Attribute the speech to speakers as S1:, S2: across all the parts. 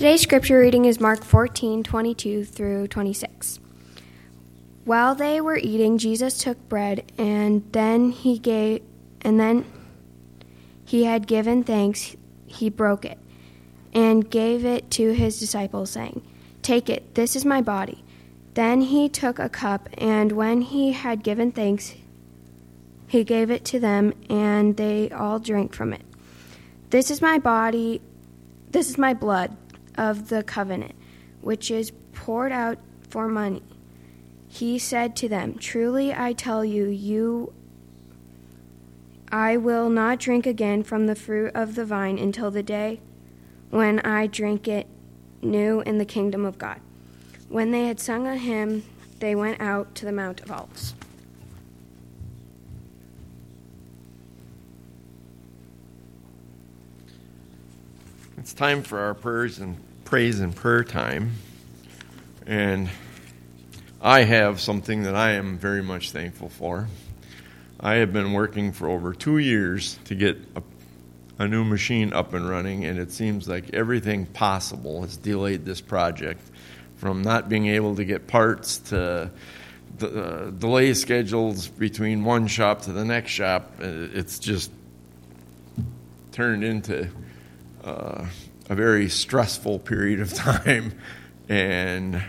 S1: Today's scripture reading is Mark 14, 22 through 26. While they were eating, Jesus took bread and then he gave and then he had given thanks, he broke it and gave it to his disciples saying, "Take it, this is my body." Then he took a cup and when he had given thanks, he gave it to them and they all drank from it. This is my body, this is my blood of the covenant, which is poured out for money. He said to them, Truly I tell you, you I will not drink again from the fruit of the vine until the day when I drink it new in the kingdom of God. When they had sung a hymn, they went out to the Mount of Olives.
S2: It's time for our prayers and praise and prayer time. And I have something that I am very much thankful for. I have been working for over two years to get a, a new machine up and running, and it seems like everything possible has delayed this project from not being able to get parts to the, uh, delay schedules between one shop to the next shop. It's just turned into uh, a very stressful period of time. And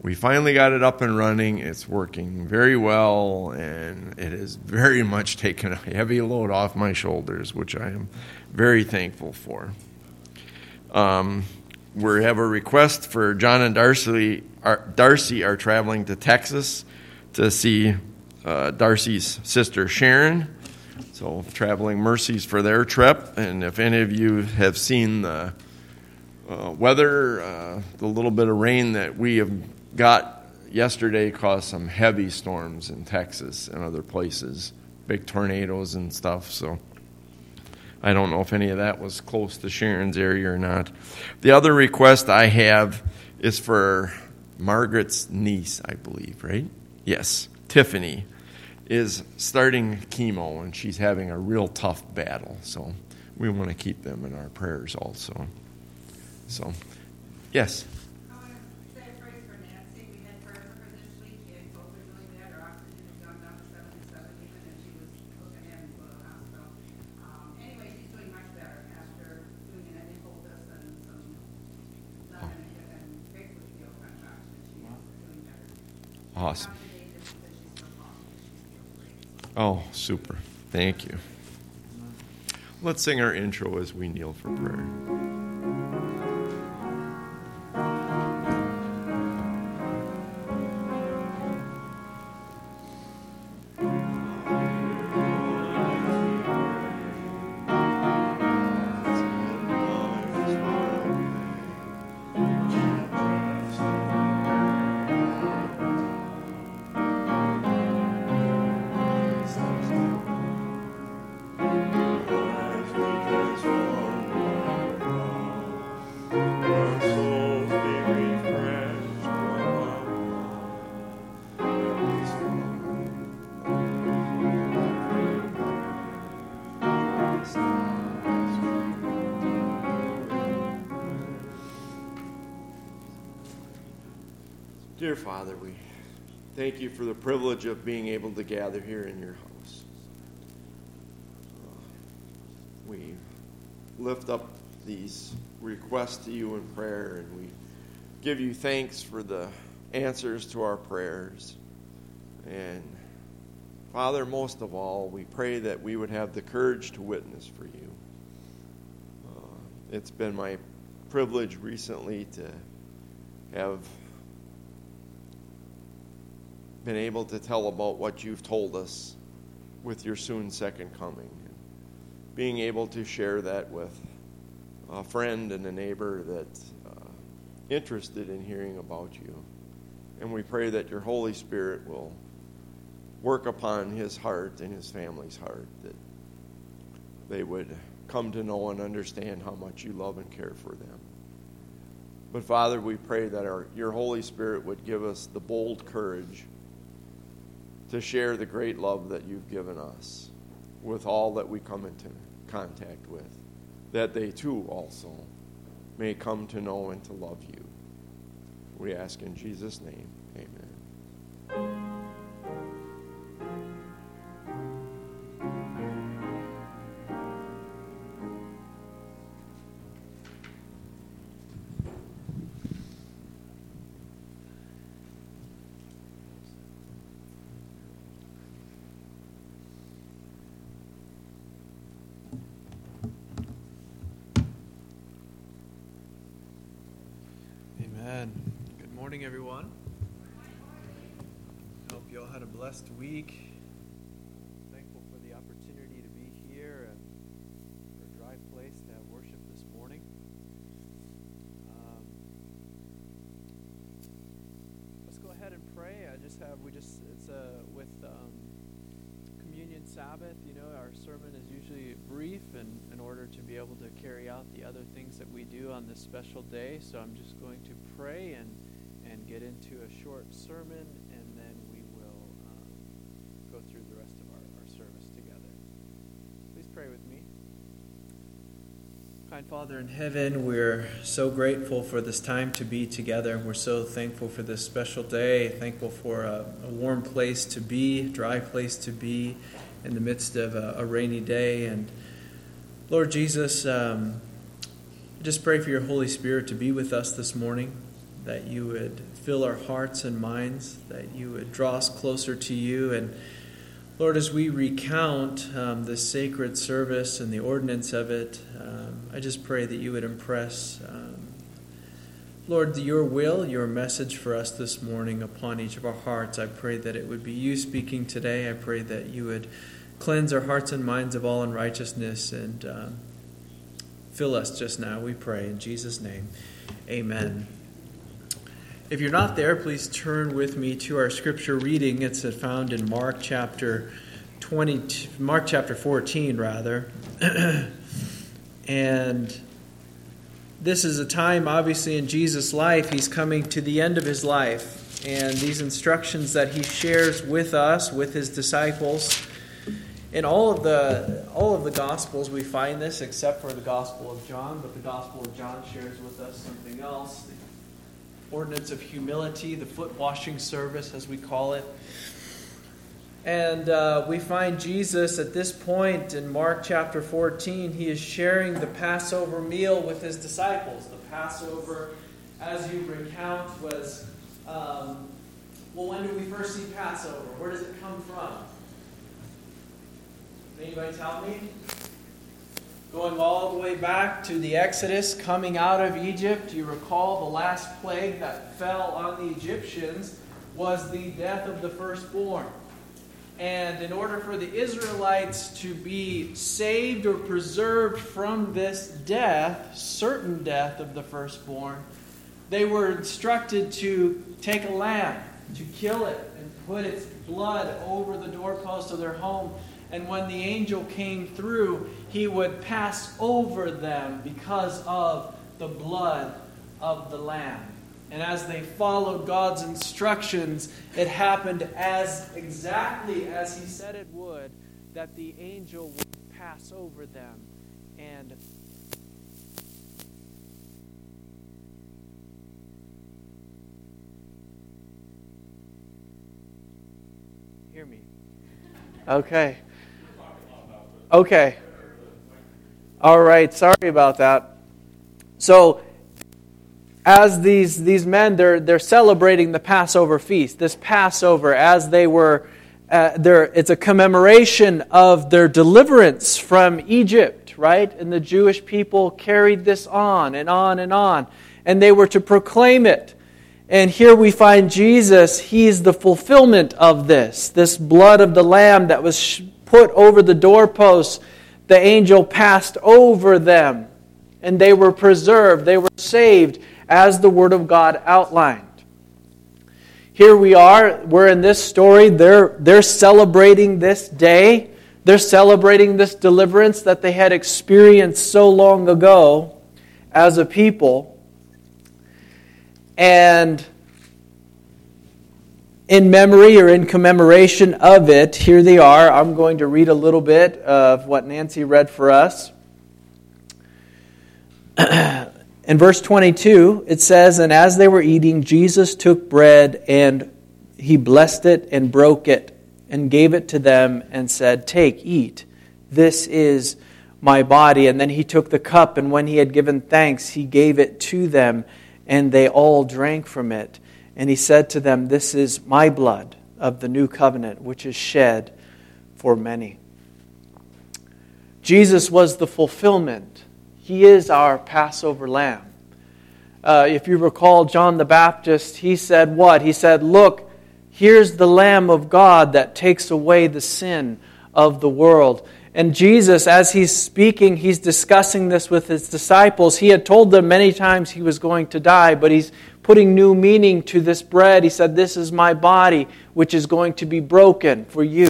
S2: we finally got it up and running. It's working very well, and it has very much taken a heavy load off my shoulders, which I am very thankful for. Um, we have a request for John and Darcy. Our, Darcy are traveling to Texas to see uh, Darcy's sister Sharon. So, traveling mercies for their trip. And if any of you have seen the uh, weather, uh, the little bit of rain that we have got yesterday caused some heavy storms in Texas and other places, big tornadoes and stuff. So I don't know if any of that was close to Sharon's area or not. The other request I have is for Margaret's niece, I believe, right? Yes, Tiffany is starting chemo and she's having a real tough battle. So we want to keep them in our prayers also. So, yes. Awesome. Oh, super. Thank you. Let's sing our intro as we kneel for prayer. Dear Father, we thank you for the privilege of being able to gather here in your house. We lift up these requests to you in prayer and we give you thanks for the answers to our prayers. And Father, most of all, we pray that we would have the courage to witness for you. Uh, it's been my privilege recently to have been able to tell about what you've told us with your soon second coming. Being able to share that with a friend and a neighbor that's uh, interested in hearing about you. And we pray that your Holy Spirit will work upon his heart and his family's heart, that they would come to know and understand how much you love and care for them. But Father, we pray that our, your Holy Spirit would give us the bold courage to share the great love that you've given us with all that we come into contact with, that they too also may come to know and to love you. We ask in Jesus' name, amen.
S3: Morning, everyone. Hope you all had a blessed week. Thankful for the opportunity to be here and for a dry place to have worship this morning. Um, let's go ahead and pray. I just have we just it's uh, with um, communion Sabbath. You know, our sermon is usually brief, and in order to be able to carry out the other things that we do on this special day, so I'm just going to pray and get into a short sermon, and then we will um, go through the rest of our, our service together. Please pray with me. Kind Father in heaven, we're so grateful for this time to be together. We're so thankful for this special day, thankful for a, a warm place to be, dry place to be in the midst of a, a rainy day. And Lord Jesus, um, just pray for your Holy Spirit to be with us this morning that you would fill our hearts and minds, that you would draw us closer to you. And Lord, as we recount um, this sacred service and the ordinance of it, um, I just pray that you would impress, um, Lord, your will, your message for us this morning upon each of our hearts. I pray that it would be you speaking today. I pray that you would cleanse our hearts and minds of all unrighteousness and um, fill us just now, we pray. In Jesus' name, amen. If you're not there, please turn with me to our scripture reading. It's found in Mark chapter 20, Mark chapter 14, rather. and this is a time, obviously, in Jesus' life. He's coming to the end of his life. And these instructions that he shares with us, with his disciples, in all of the all of the gospels we find this except for the gospel of john but the gospel of john shares with us something else ordinance of humility, the foot washing service, as we call it. And uh, we find Jesus at this point in Mark chapter 14. He is sharing the Passover meal with his disciples. The Passover, as you recount, was um, well, when do we first see Passover? Where does it come from? Can anybody tell me? Going all the way back to the Exodus, coming out of Egypt, you recall the last plague that fell on the Egyptians was the death of the firstborn. And in order for the Israelites to be saved or preserved from this death, certain death of the firstborn, they were instructed to take a lamb, to kill it, and put its blood over the doorpost of their home and when the angel came through, he would pass over them because of the blood of the Lamb. And as they followed God's instructions, it happened as exactly as he said it would that the angel would pass over them and hear me. Okay. Okay. All right. Sorry about that. So, as these these men they're they're celebrating the Passover feast. This Passover, as they were, uh, it's a commemoration of their deliverance from Egypt, right? And the Jewish people carried this on and on and on, and they were to proclaim it. And here we find Jesus, he's the fulfillment of this. This blood of the Lamb that was put over the doorposts, the angel passed over them, and they were preserved, they were saved, as the Word of God outlined. Here we are, we're in this story. They're, they're celebrating this day. They're celebrating this deliverance that they had experienced so long ago as a people. And in memory or in commemoration of it, here they are. I'm going to read a little bit of what Nancy read for us. in verse 22, it says, And as they were eating, Jesus took bread and he blessed it and broke it and gave it to them and said, Take, eat. This is my body. And then he took the cup, and when he had given thanks, he gave it to them, and they all drank from it. And he said to them, This is my blood of the new covenant, which is shed for many. Jesus was the fulfillment. He is our Passover lamb. Uh, if you recall, John the Baptist, he said what? He said, Look, here's the Lamb of God that takes away the sin of the world. And Jesus, as he's speaking, he's discussing this with his disciples. He had told them many times he was going to die, but he's putting new meaning to this bread. He said, This is my body, which is going to be broken for you.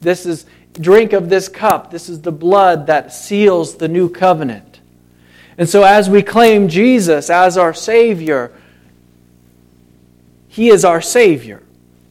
S3: This is, drink of this cup. This is the blood that seals the new covenant. And so, as we claim Jesus as our Savior, He is our Savior.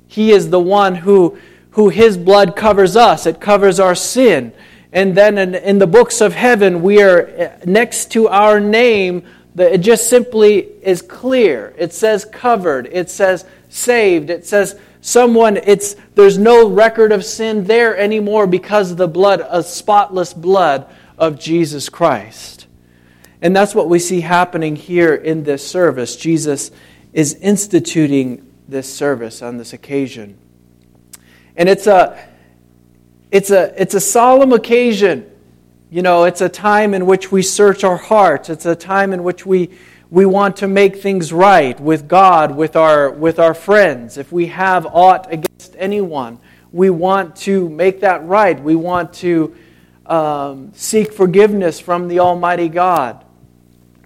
S3: He is the one who, who His blood covers us, it covers our sin. And then in, in the books of heaven, we are eh, next to our name it just simply is clear. It says covered. It says saved. It says someone, it's, there's no record of sin there anymore because of the blood, a spotless blood of Jesus Christ. And that's what we see happening here in this service. Jesus is instituting this service on this occasion. And it's a, it's a, it's a solemn occasion. You know, it's a time in which we search our hearts. It's a time in which we, we want to make things right with God, with our, with our friends. If we have aught against anyone, we want to make that right. We want to um, seek forgiveness from the Almighty God.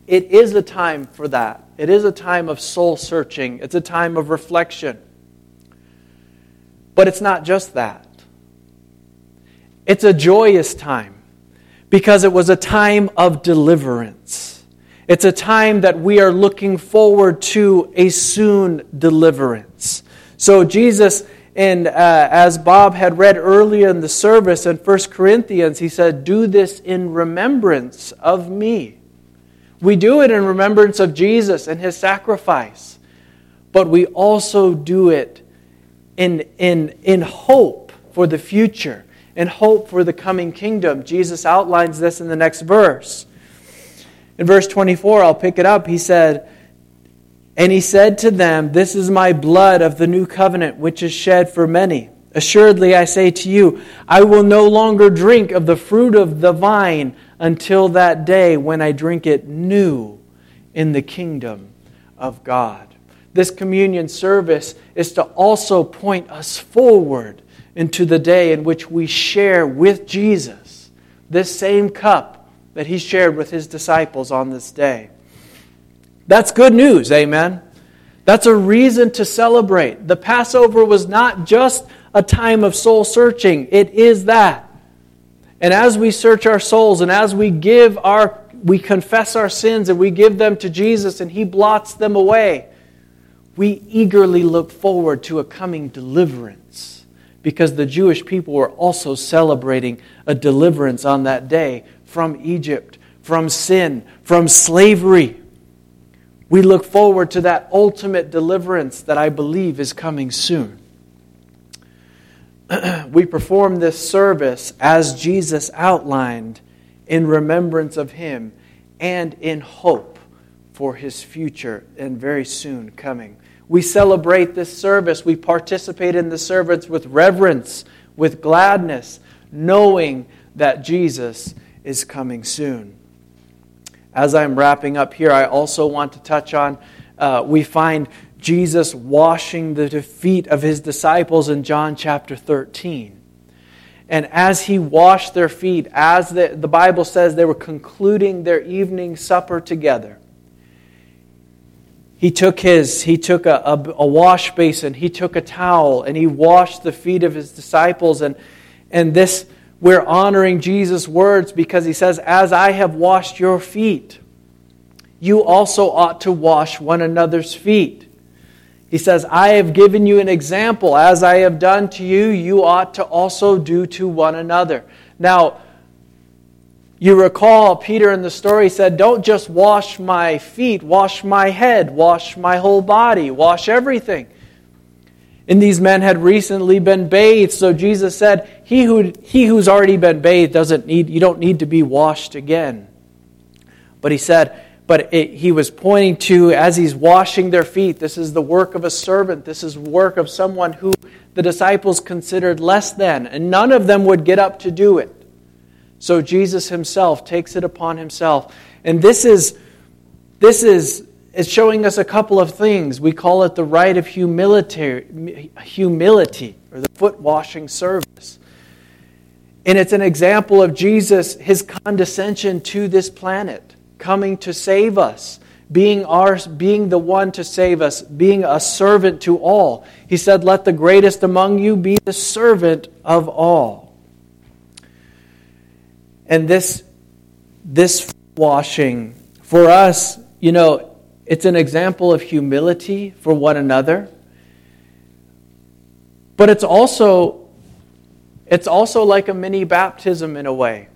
S3: It is a time for that. It is a time of soul searching, it's a time of reflection. But it's not just that, it's a joyous time because it was a time of deliverance. It's a time that we are looking forward to a soon deliverance. So, Jesus, and uh, as Bob had read earlier in the service in 1 Corinthians, he said, Do this in remembrance of me. We do it in remembrance of Jesus and his sacrifice, but we also do it in, in, in hope for the future, in hope for the coming kingdom. Jesus outlines this in the next verse. In verse 24, I'll pick it up. He said, And he said to them, This is my blood of the new covenant, which is shed for many. Assuredly, I say to you, I will no longer drink of the fruit of the vine until that day when I drink it new in the kingdom of God. This communion service is to also point us forward into the day in which we share with Jesus this same cup that he shared with his disciples on this day. That's good news, amen. That's a reason to celebrate. The Passover was not just a time of soul searching. It is that. And as we search our souls and as we give our we confess our sins and we give them to Jesus and he blots them away, we eagerly look forward to a coming deliverance because the Jewish people were also celebrating a deliverance on that day from Egypt, from sin, from slavery. We look forward to that ultimate deliverance that I believe is coming soon. we perform this service as Jesus outlined in remembrance of him and in hope for his future and very soon coming. We celebrate this service, we participate in the service with reverence, with gladness, knowing that Jesus is coming soon. As I'm wrapping up here, I also want to touch on uh, we find Jesus washing the feet of his disciples in John chapter 13. And as he washed their feet, as the, the Bible says they were concluding their evening supper together, he took his he took a, a, a, wash basin he took a towel and he washed the feet of his disciples and and this we're honoring jesus words because he says as i have washed your feet you also ought to wash one another's feet he says, I have given you an example. As I have done to you, you ought to also do to one another. Now, you recall Peter in the story said, Don't just wash my feet, wash my head, wash my whole body, wash everything. And these men had recently been bathed, so Jesus said, He, who, he who's already been bathed doesn't need, you don't need to be washed again. But he said, but it, he was pointing to as he's washing their feet this is the work of a servant this is work of someone who the disciples considered less than and none of them would get up to do it so jesus himself takes it upon himself and this is this is is showing us a couple of things we call it the rite of humility humility or the foot washing service and it's an example of jesus his condescension to this planet coming to save us, being, our, being the one to save us, being a servant to all. He said, Let the greatest among you be the servant of all. And this, this washing, for us, you know, it's an example of humility for one another. But it's also, it's also like a mini baptism in a way.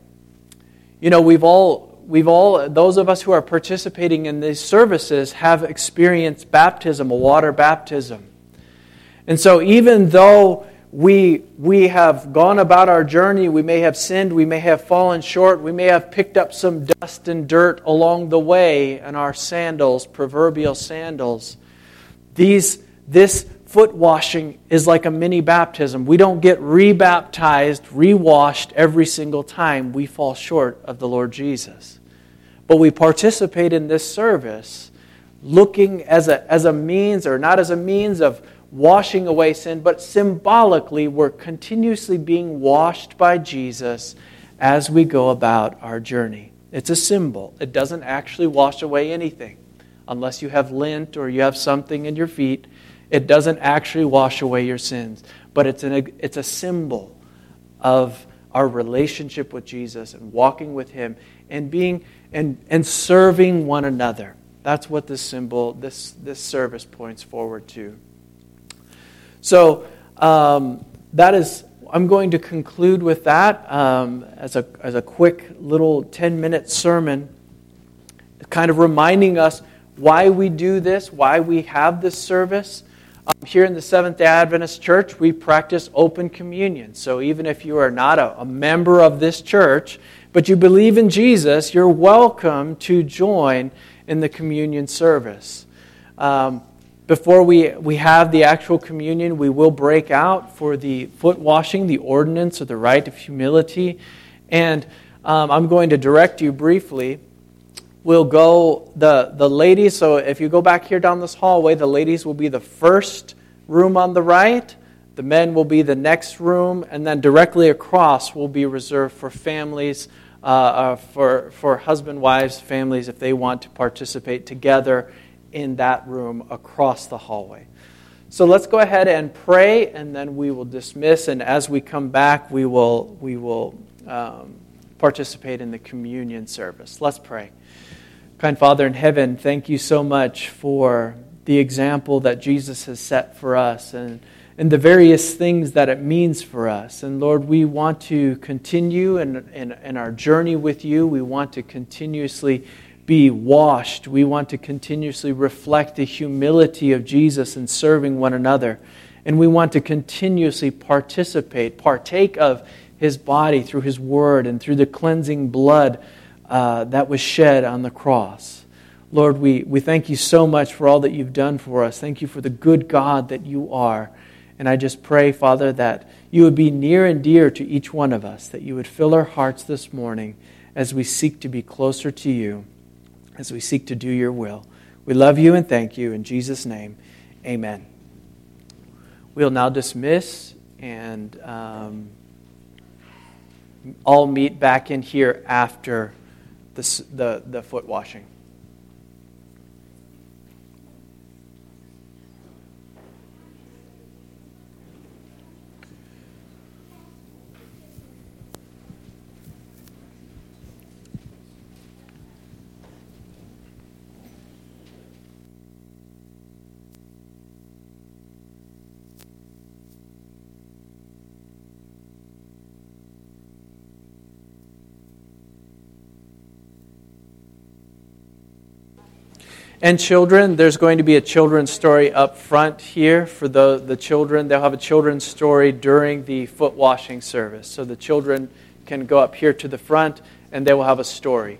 S3: You know, we've all we've all, those of us who are participating in these services, have experienced baptism, a water baptism. And so, even though we, we have gone about our journey, we may have sinned, we may have fallen short, we may have picked up some dust and dirt along the way in our sandals, proverbial sandals. These, this foot washing is like a mini baptism. We don't get rebaptized, rewashed every single time we fall short of the Lord Jesus. But we participate in this service looking as a, as a means, or not as a means of washing away sin, but symbolically, we're continuously being washed by Jesus as we go about our journey. It's a symbol, it doesn't actually wash away anything. Unless you have lint or you have something in your feet, it doesn't actually wash away your sins. But it's, an, it's a symbol of our relationship with Jesus and walking with Him and being and, and serving one another. That's what this symbol, this, this service points forward to. So um, that is, I'm going to conclude with that um, as, a, as a quick little 10 minute sermon, kind of reminding us why we do this, why we have this service. Um, here in the Seventh day Adventist Church, we practice open communion. So even if you are not a, a member of this church, but you believe in Jesus, you're welcome to join in the communion service. Um, before we, we have the actual communion, we will break out for the foot washing, the ordinance or the rite of humility. And um, I'm going to direct you briefly. We'll go, the, the ladies, so if you go back here down this hallway, the ladies will be the first room on the right, the men will be the next room, and then directly across will be reserved for families, uh, uh, for, for husband, wives, families, if they want to participate together in that room across the hallway. So let's go ahead and pray, and then we will dismiss. And as we come back, we will, we will um, participate in the communion service. Let's pray. Kind Father in heaven, thank you so much for the example that Jesus has set for us and, and the various things that it means for us. And Lord, we want to continue in, in, in our journey with you. We want to continuously be washed. We want to continuously reflect the humility of Jesus in serving one another. And we want to continuously participate, partake of his body through his word and through the cleansing blood uh, that was shed on the cross. Lord, we, we thank you so much for all that you've done for us. Thank you for the good God that you are. And I just pray, Father, that you would be near and dear to each one of us, that you would fill our hearts this morning as we seek to be closer to you as we seek to do your will. We love you and thank you. In Jesus' name, amen. We'll now dismiss and um, all meet back in here after the, the, the foot washing. And children, there's going to be a children's story up front here for the, the children. They'll have a children's story during the foot washing service. So the children can go up here to the front and they will have a story.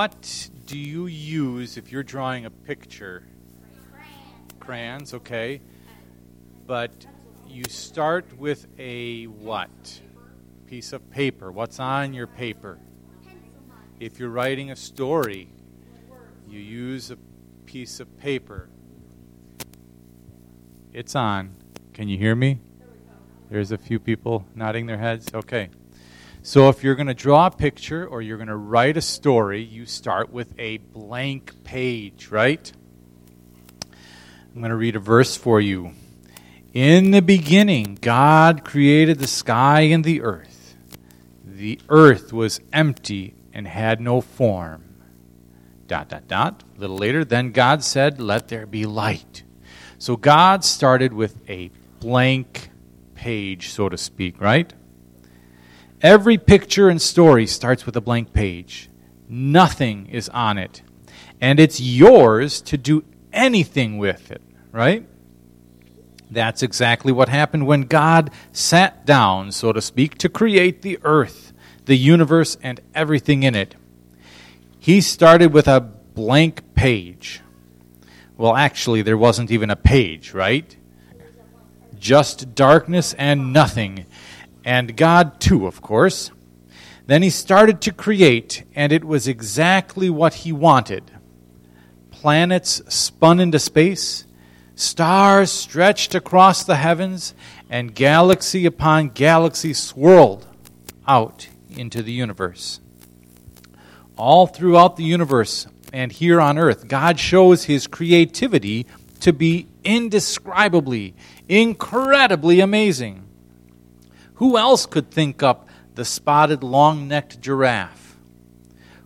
S4: What do you use if you're drawing a picture? Crayons, okay. But you start with a what? Piece of paper. What's on your paper? If you're writing a story, you use a piece of paper. It's on. Can you hear me? There's a few people nodding their heads. Okay. So if you're going to draw a picture or you're going to write a story, you start with a blank page, right? I'm going to read a verse for you. In the beginning, God created the sky and the earth. the earth was empty and had no form. Dot, dot, dot. A little later, then God said, Let there be light. So God started with a blank page, so to speak, right? Every picture and story starts with a blank page. Nothing is on it. And it's yours to do anything with it, right? That's exactly what happened when God sat down, so to speak, to create the earth, the universe, and everything in it. He started with a blank page. Well, actually, there wasn't even a page, right? Just darkness and nothing. And God, too, of course. Then he started to create, and it was exactly what he wanted. Planets spun into space Stars stretched across the heavens, and galaxy upon galaxy swirled out into the universe. All throughout the universe and here on earth, God shows his creativity to be indescribably, incredibly amazing. Who else could think up the spotted, long necked giraffe?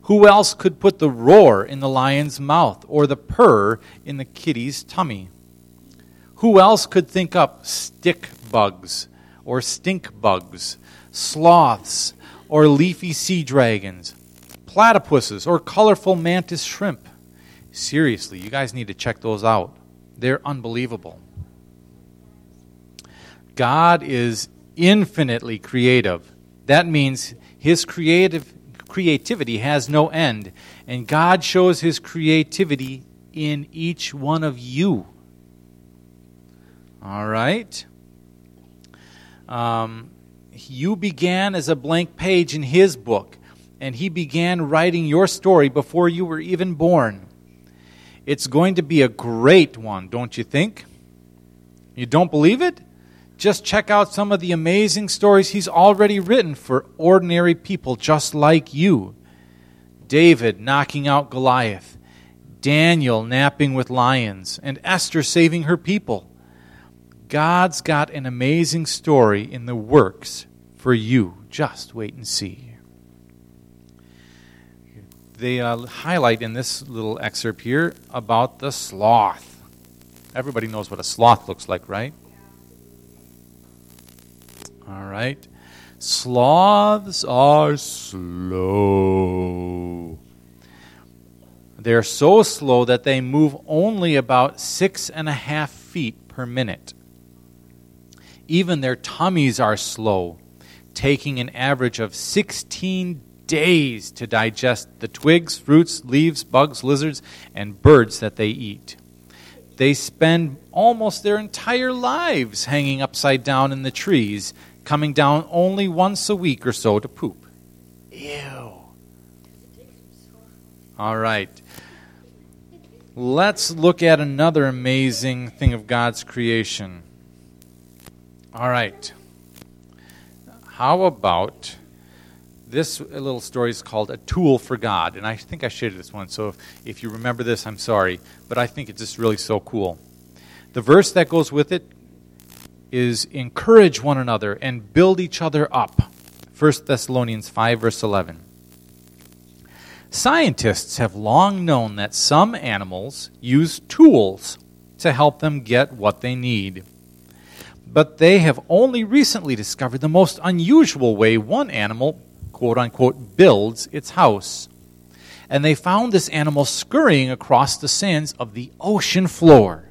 S4: Who else could put the roar in the lion's mouth or the purr in the kitty's tummy? Who else could think up stick bugs or stink bugs, sloths or leafy sea dragons, platypuses or colorful mantis shrimp? Seriously, you guys need to check those out. They're unbelievable. God is infinitely creative. That means his creative creativity has no end, and God shows his creativity in each one of you. All right. Um, you began as a blank page in his book, and he began writing your story before you were even born. It's going to be a great one, don't you think? You don't believe it? Just check out some of the amazing stories he's already written for ordinary people just like you. David knocking out Goliath, Daniel napping with lions, and Esther saving her people. God's got an amazing story in the works for you. Just wait and see. They uh, highlight in this little excerpt here about the sloth. Everybody knows what a sloth looks like, right? All right. Sloths are slow. They're so slow that they move only about six and a half feet per minute. Even their tummies are slow, taking an average of 16 days to digest the twigs, fruits, leaves, bugs, lizards, and birds that they eat. They spend almost their entire lives hanging upside down in the trees, coming down only once a week or so to poop. Ew. All right. Let's look at another amazing thing of God's creation. All right. How about this little story is called A Tool for God. And I think I shared this one, so if, if you remember this, I'm sorry. But I think it's just really so cool. The verse that goes with it is encourage one another and build each other up. 1 Thessalonians 5, verse 11. Scientists have long known that some animals use tools to help them get what they need but they have only recently discovered the most unusual way one animal, quote unquote, builds its house. And they found this animal scurrying across the sands of the ocean floor.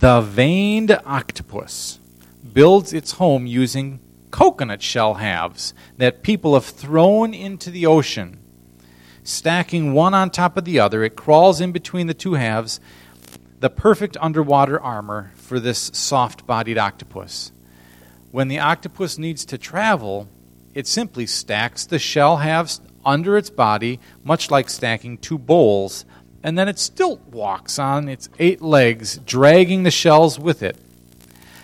S4: The veined octopus builds its home using coconut shell halves that people have thrown into the ocean. Stacking one on top of the other, it crawls in between the two halves the perfect underwater armor for this soft bodied octopus. When the octopus needs to travel, it simply stacks the shell halves under its body, much like stacking two bowls, and then it still walks on its eight legs, dragging the shells with it.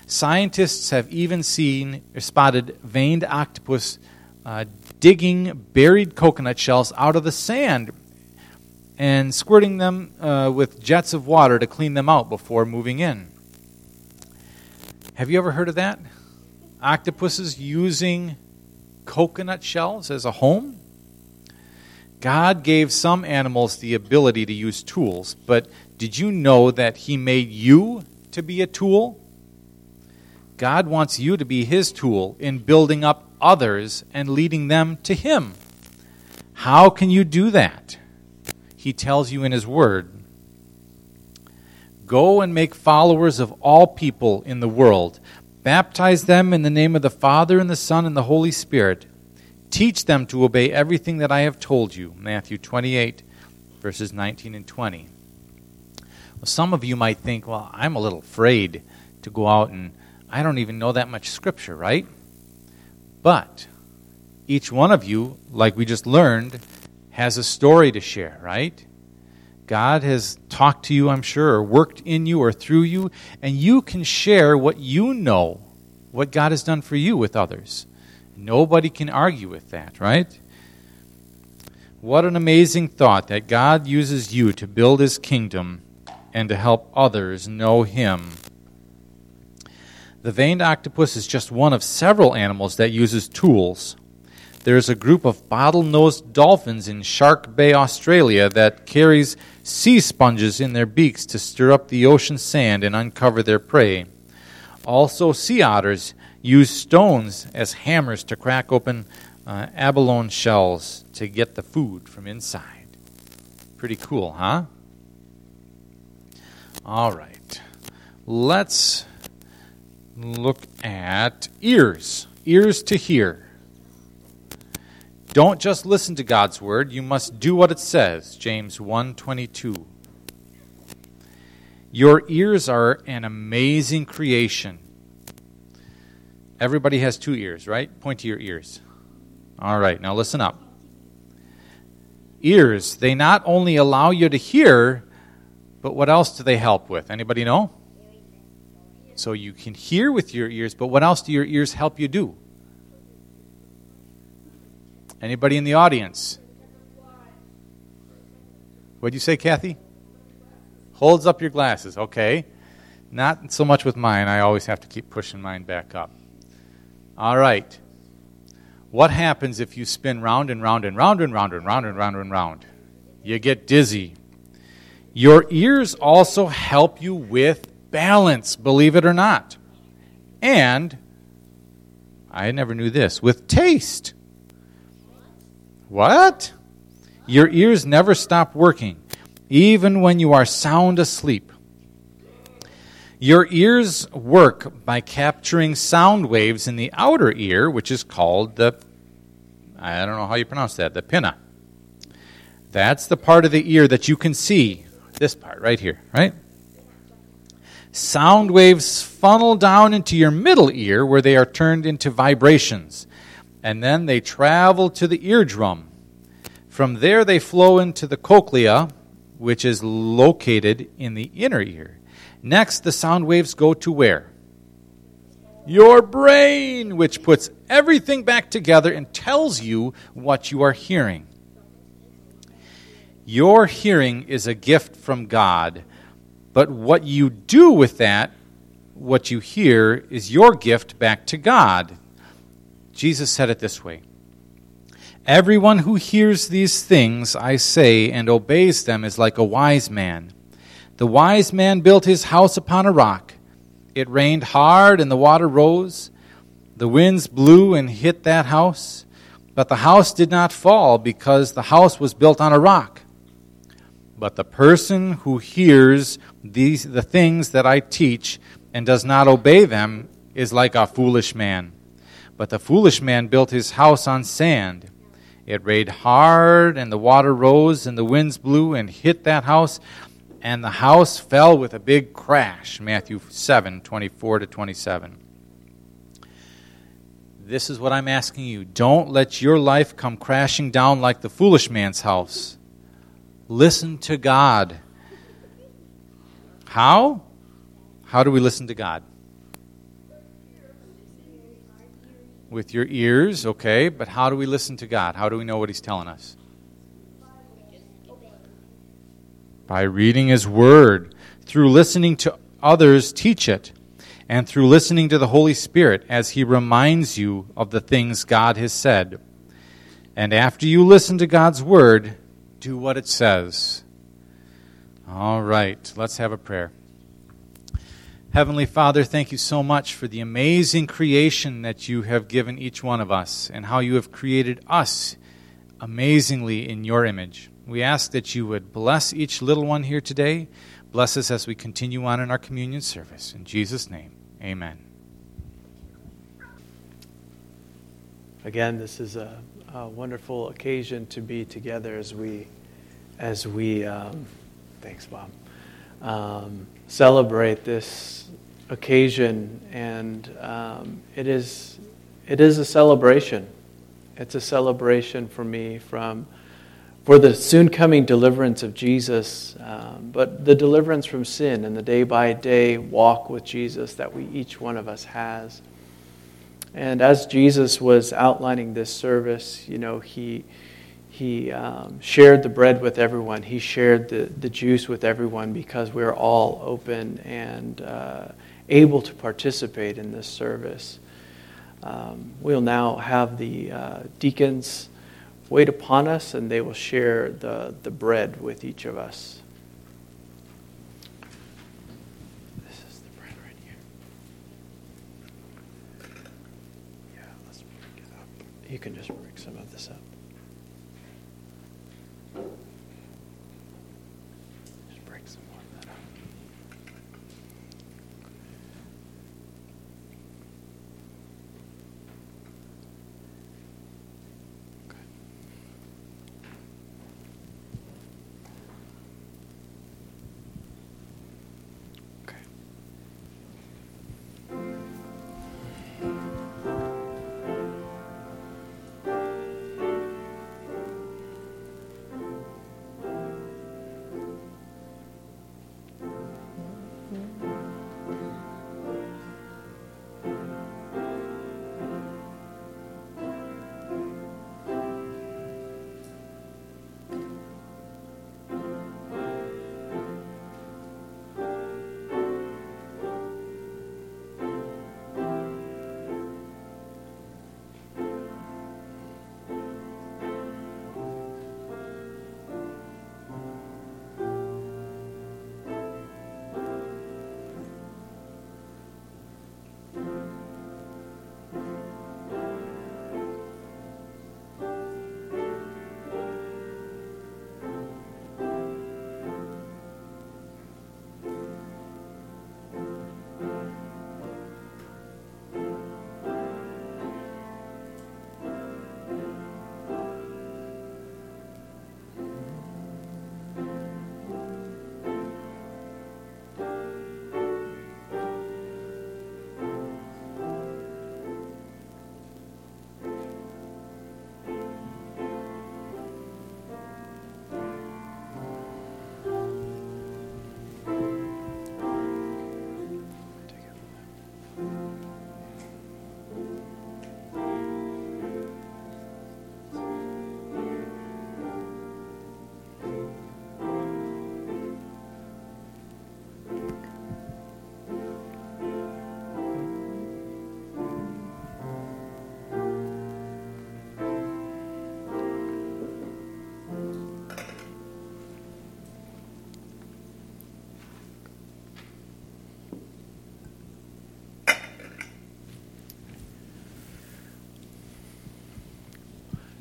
S4: Scientists have even seen or spotted veined octopus uh, digging buried coconut shells out of the sand and squirting them uh, with jets of water to clean them out before moving in. Have you ever heard of that? Octopuses using coconut shells as a home? God gave some animals the ability to use tools, but did you know that He made you to be a tool? God wants you to be His tool in building up others and leading them to Him. How can you do that? He tells you in His Word Go and make followers of all people in the world. Baptize them in the name of the Father, and the Son, and the Holy Spirit. Teach them to obey everything that I have told you. Matthew 28, verses 19 and 20. Well, some of you might think, well, I'm a little afraid to go out and I don't even know that much scripture, right? But each one of you, like we just learned, has a story to share, right? God has talked to you, I'm sure, or worked in you or through you, and you can share what you know, what God has done for you with others. Nobody can argue with that, right? What an amazing thought that God uses you to build his kingdom and to help others know him. The veined octopus is just one of several animals that uses tools. There is a group of bottlenose dolphins in Shark Bay, Australia that carries sea sponges in their beaks to stir up the ocean sand and uncover their prey. Also, sea otters use stones as hammers to crack open uh, abalone shells to get the food from inside. Pretty cool, huh? All right. Let's look at ears. Ears to hear. Don't just listen to God's word, you must do what it says. James 1:22. Your ears are an amazing creation. Everybody has two ears, right? Point to your ears. All right, now listen up. Ears, they not only allow you to hear, but what else do they help with? Anybody know? So you can hear with your ears, but what else do your ears help you do? Anybody in the audience? What'd you say, Kathy? Holds up your glasses. Okay. Not so much with mine. I always have to keep pushing mine back up. All right. What happens if you spin round and round and round and round and round and round and round? You get dizzy. Your ears also help you with balance, believe it or not. And, I never knew this, with taste. What? Your ears never stop working, even when you are sound asleep. Your ears work by capturing sound waves in the outer ear, which is called the, I don't know how you pronounce that, the pinna. That's the part of the ear that you can see. This part right here, right? Sound waves funnel down into your middle ear where they are turned into vibrations. And then they travel to the eardrum. From there, they flow into the cochlea, which is located in the inner ear. Next, the sound waves go to where? Your brain, which puts everything back together and tells you what you are hearing. Your hearing is a gift from God, but what you do with that, what you hear, is your gift back to God. Jesus said it this way Everyone who hears these things I say and obeys them is like a wise man the wise man built his house upon a rock. It rained hard, and the water rose. The winds blew and hit that house, but the house did not fall because the house was built on a rock. But the person who hears these, the things that I teach and does not obey them is like a foolish man. But the foolish man built his house on sand. It rained hard, and the water rose, and the winds blew and hit that house, and the house fell with a big crash. Matthew 7 24 to 27. This is what I'm asking you. Don't let your life come crashing down like the foolish man's house. Listen to God. How? How do we listen to God? With your ears, okay, but how do we listen to God? How do we know what He's telling us? By reading His Word, through listening to others teach it, and through listening to the Holy Spirit as He reminds you of the things God has said. And after you listen to God's Word, do what it says. All right, let's have a prayer. Heavenly Father, thank you so much for the amazing creation that you have given each one of us and how you have created us amazingly in your image. We ask that you would bless each little one here today. Bless us as we continue on in our communion service. In Jesus' name, amen.
S3: Again, this is a, a wonderful occasion to be together as we, as we, um, thanks, Bob, um, celebrate this occasion, and um, it is, it is a celebration. It's a celebration for me from for the soon coming deliverance of Jesus, um, but the deliverance from sin and the day by day walk with Jesus that we each one of us has. And as Jesus was outlining this service, you know, he he um, shared the bread with everyone. He shared the, the juice with everyone because we're all open and uh, able to participate in this service. Um, we'll now have the uh, deacons wait upon us, and they will share the, the bread with each of us. This is the bread right here. Yeah, let's break it up. You can just break some of this up.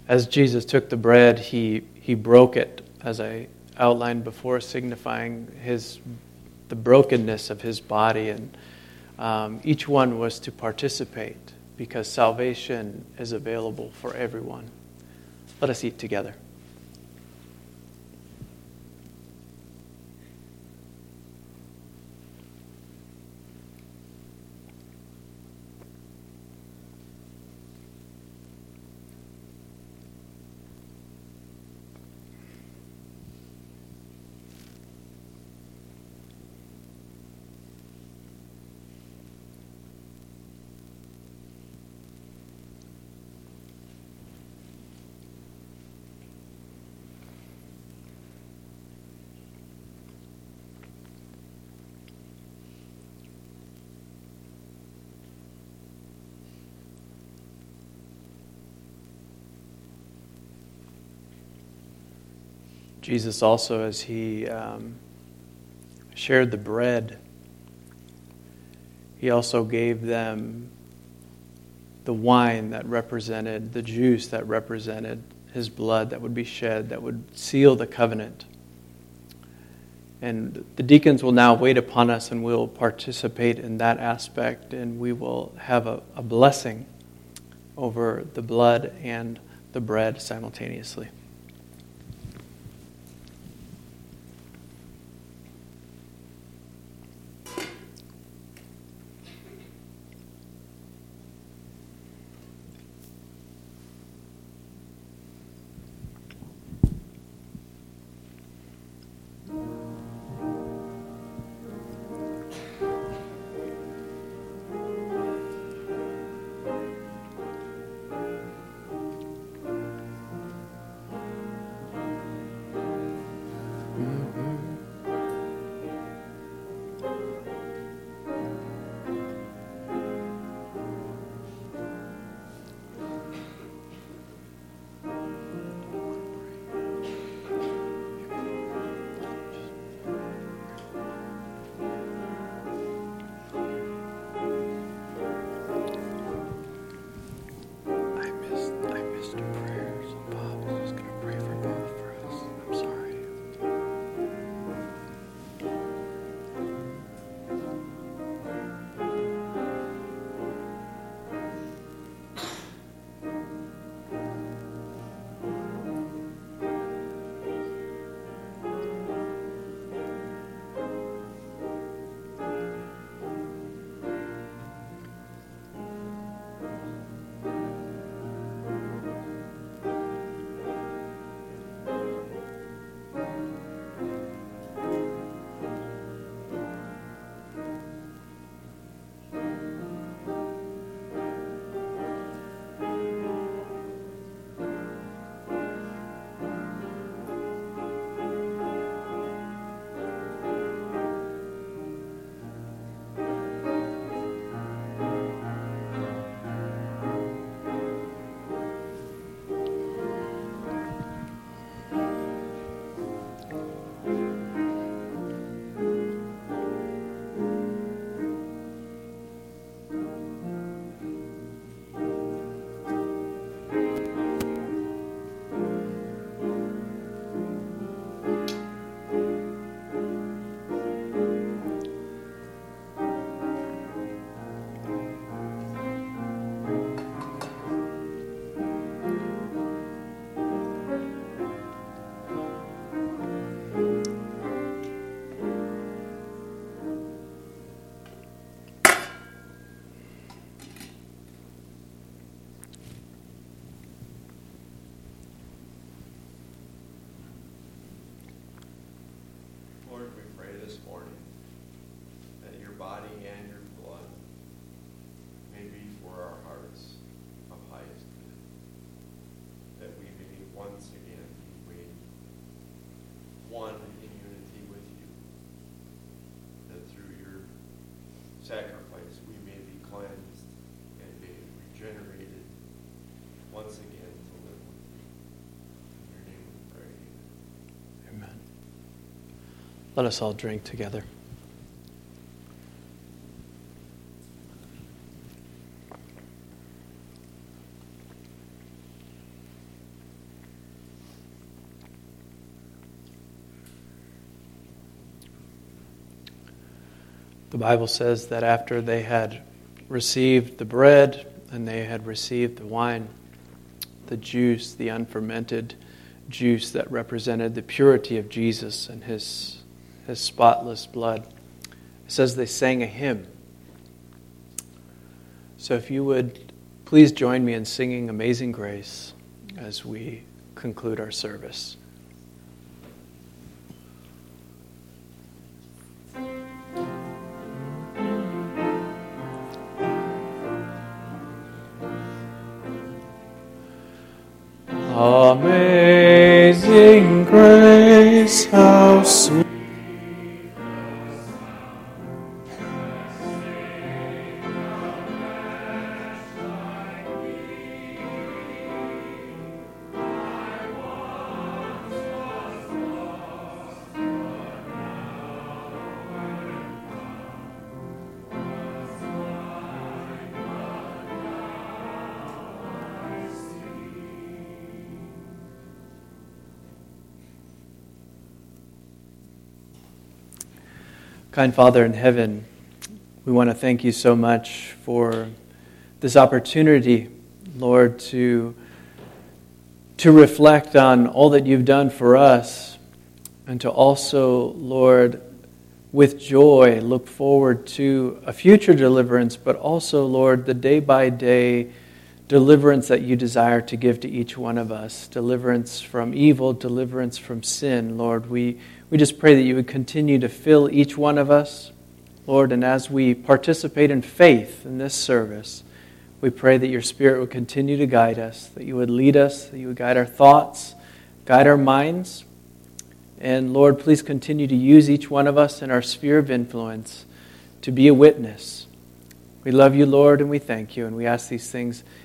S3: As Jesus took the bread, he, he broke it, as I outlined before, signifying his, the brokenness of his body. And um, each one was to participate because salvation is available for everyone. Let us eat together. Jesus also, as he um, shared the bread, he also gave them the wine that represented, the juice that represented his blood that would be shed, that would seal the covenant. And the deacons will now wait upon us and we'll participate in that aspect, and we will have a, a blessing over the blood and the bread simultaneously.
S2: Regenerated once again to live with you. In your name we pray.
S3: Amen. Let us all drink together. The Bible says that after they had received the bread and they had received the wine, the juice, the unfermented juice that represented the purity of Jesus and his, his spotless blood. It says they sang a hymn. So if you would please join me in singing Amazing Grace as we conclude our service. Kind Father in heaven, we want to thank you so much for this opportunity, Lord, to, to reflect on all that you've done for us and to also, Lord, with joy look forward to a future deliverance, but also, Lord, the day by day deliverance that you desire to give to each one of us deliverance from evil, deliverance from sin. Lord, we, we just pray that you would continue to fill each one of us, Lord, and as we participate in faith in this service, we pray that your Spirit would continue to guide us, that you would lead us, that you would guide our thoughts, guide our minds. And Lord, please continue to use each one of us in our sphere of influence to be a witness. We love you, Lord, and we thank you, and we ask these things